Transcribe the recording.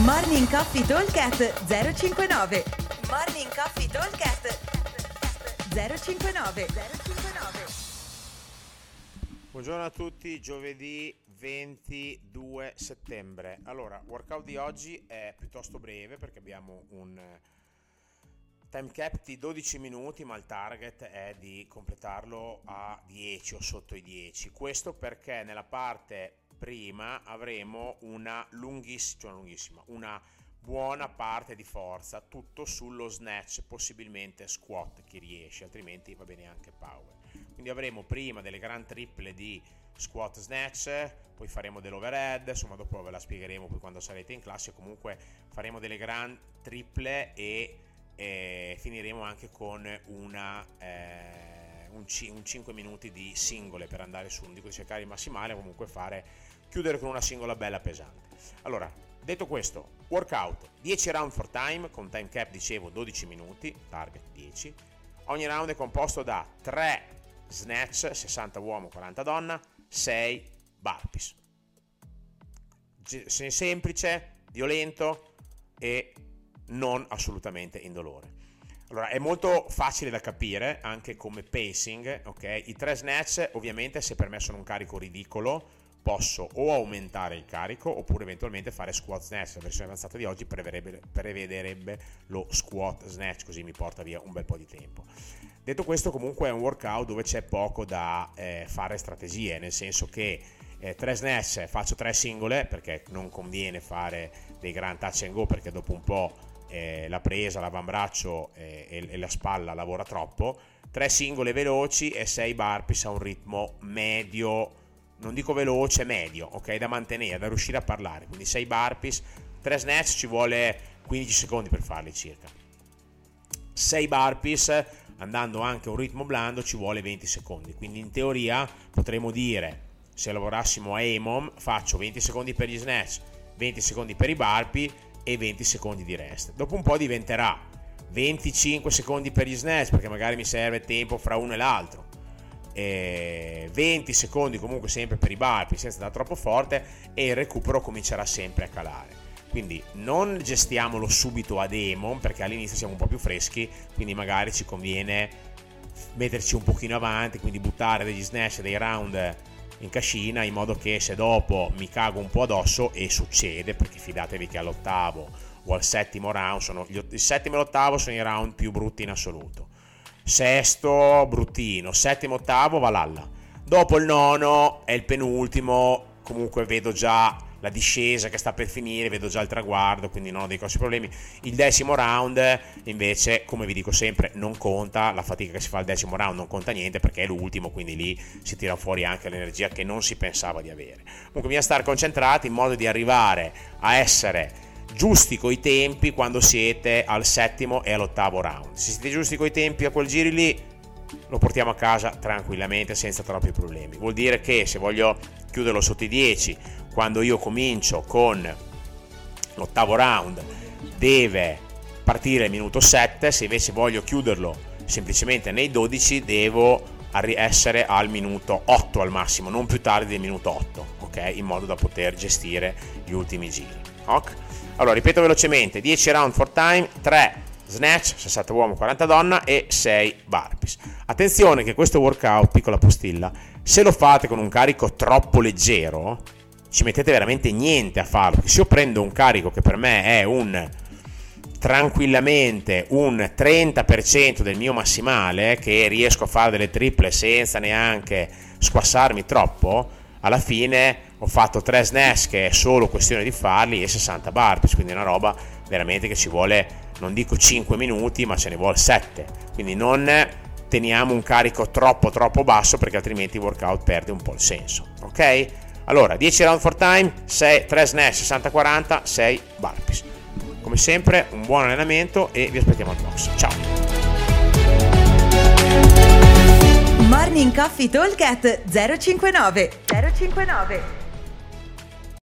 Morning Coffee Talkcast 059 Morning Coffee Talkcast 059 059 Buongiorno a tutti, giovedì 22 settembre. Allora, workout di oggi è piuttosto breve perché abbiamo un time cap di 12 minuti, ma il target è di completarlo a 10 o sotto i 10. Questo perché nella parte prima avremo una lunghissima, cioè lunghissima, una buona parte di forza, tutto sullo snatch, possibilmente squat chi riesce, altrimenti va bene anche power. Quindi avremo prima delle gran triple di squat snatch, poi faremo dell'overhead, insomma dopo ve la spiegheremo poi quando sarete in classe, comunque faremo delle gran triple e eh, finiremo anche con una... Eh, un, c- un 5 minuti di singole per andare su, non dico di cercare il massimale, comunque fare chiudere con una singola bella pesante. Allora, detto questo, workout 10 round for time con time cap dicevo 12 minuti, target 10. Ogni round è composto da 3 snatch 60 uomo 40 donna, 6 burpees. Semplice, violento e non assolutamente indolore. Allora, è molto facile da capire anche come pacing, ok? I tre snatch ovviamente se per me sono un carico ridicolo, posso o aumentare il carico oppure eventualmente fare squat snatch. La versione avanzata di oggi prevederebbe, lo squat snatch, così mi porta via un bel po' di tempo. Detto questo, comunque è un workout dove c'è poco da eh, fare strategie, nel senso che eh, 3 snatch faccio tre singole perché non conviene fare dei gran touch and go perché dopo un po' eh, la presa, l'avambraccio eh, e, e la spalla lavora troppo. 3 singole veloci e 6 burpees a un ritmo medio non dico veloce, medio, ok? Da mantenere, da riuscire a parlare. Quindi 6 burpees, 3 snatch ci vuole 15 secondi per farli circa. 6 burpees, andando anche a un ritmo blando, ci vuole 20 secondi. Quindi in teoria potremmo dire, se lavorassimo a EMOM, faccio 20 secondi per gli snatch, 20 secondi per i burpee e 20 secondi di rest. Dopo un po' diventerà 25 secondi per gli snatch, perché magari mi serve tempo fra uno e l'altro eh, 20 secondi comunque sempre per i balpi senza andare troppo forte e il recupero comincerà sempre a calare. Quindi non gestiamolo subito a demo perché all'inizio siamo un po' più freschi quindi magari ci conviene metterci un pochino avanti quindi buttare degli snatch dei round in cascina in modo che se dopo mi cago un po' addosso e succede perché fidatevi che all'ottavo o al settimo round sono, il settimo e l'ottavo sono i round più brutti in assoluto sesto bruttino, settimo, ottavo Valhalla. Dopo il nono è il penultimo, comunque vedo già la discesa che sta per finire, vedo già il traguardo, quindi non ho dei grossi problemi. Il decimo round invece, come vi dico sempre, non conta, la fatica che si fa al decimo round non conta niente perché è l'ultimo, quindi lì si tira fuori anche l'energia che non si pensava di avere. Comunque bisogna stare concentrati in modo di arrivare a essere giusti coi tempi quando siete al settimo e all'ottavo round. Se siete giusti coi tempi a quel giro lì, lo portiamo a casa tranquillamente senza troppi problemi. Vuol dire che se voglio chiuderlo sotto i 10, quando io comincio con l'ottavo round, deve partire il minuto 7, se invece voglio chiuderlo semplicemente nei 12, devo essere al minuto 8 al massimo, non più tardi del minuto 8, ok? In modo da poter gestire gli ultimi giri. Ok? Allora, ripeto velocemente, 10 round for time, 3 snatch, 60 uomo, 40 donna e 6 burpees. Attenzione che questo workout, piccola postilla, se lo fate con un carico troppo leggero, ci mettete veramente niente a farlo. Se io prendo un carico che per me è un tranquillamente un 30% del mio massimale, che riesco a fare delle triple senza neanche squassarmi troppo, alla fine ho fatto 3 snatch che è solo questione di farli e 60 burpees, quindi è una roba veramente che ci vuole, non dico 5 minuti, ma ce ne vuole 7. Quindi non teniamo un carico troppo troppo basso perché altrimenti il workout perde un po' il senso, ok? Allora, 10 round for time, 6, 3 snatch 60-40, 6 burpees. Come sempre, un buon allenamento e vi aspettiamo al box. Ciao! Morning Coffee Talk 059 059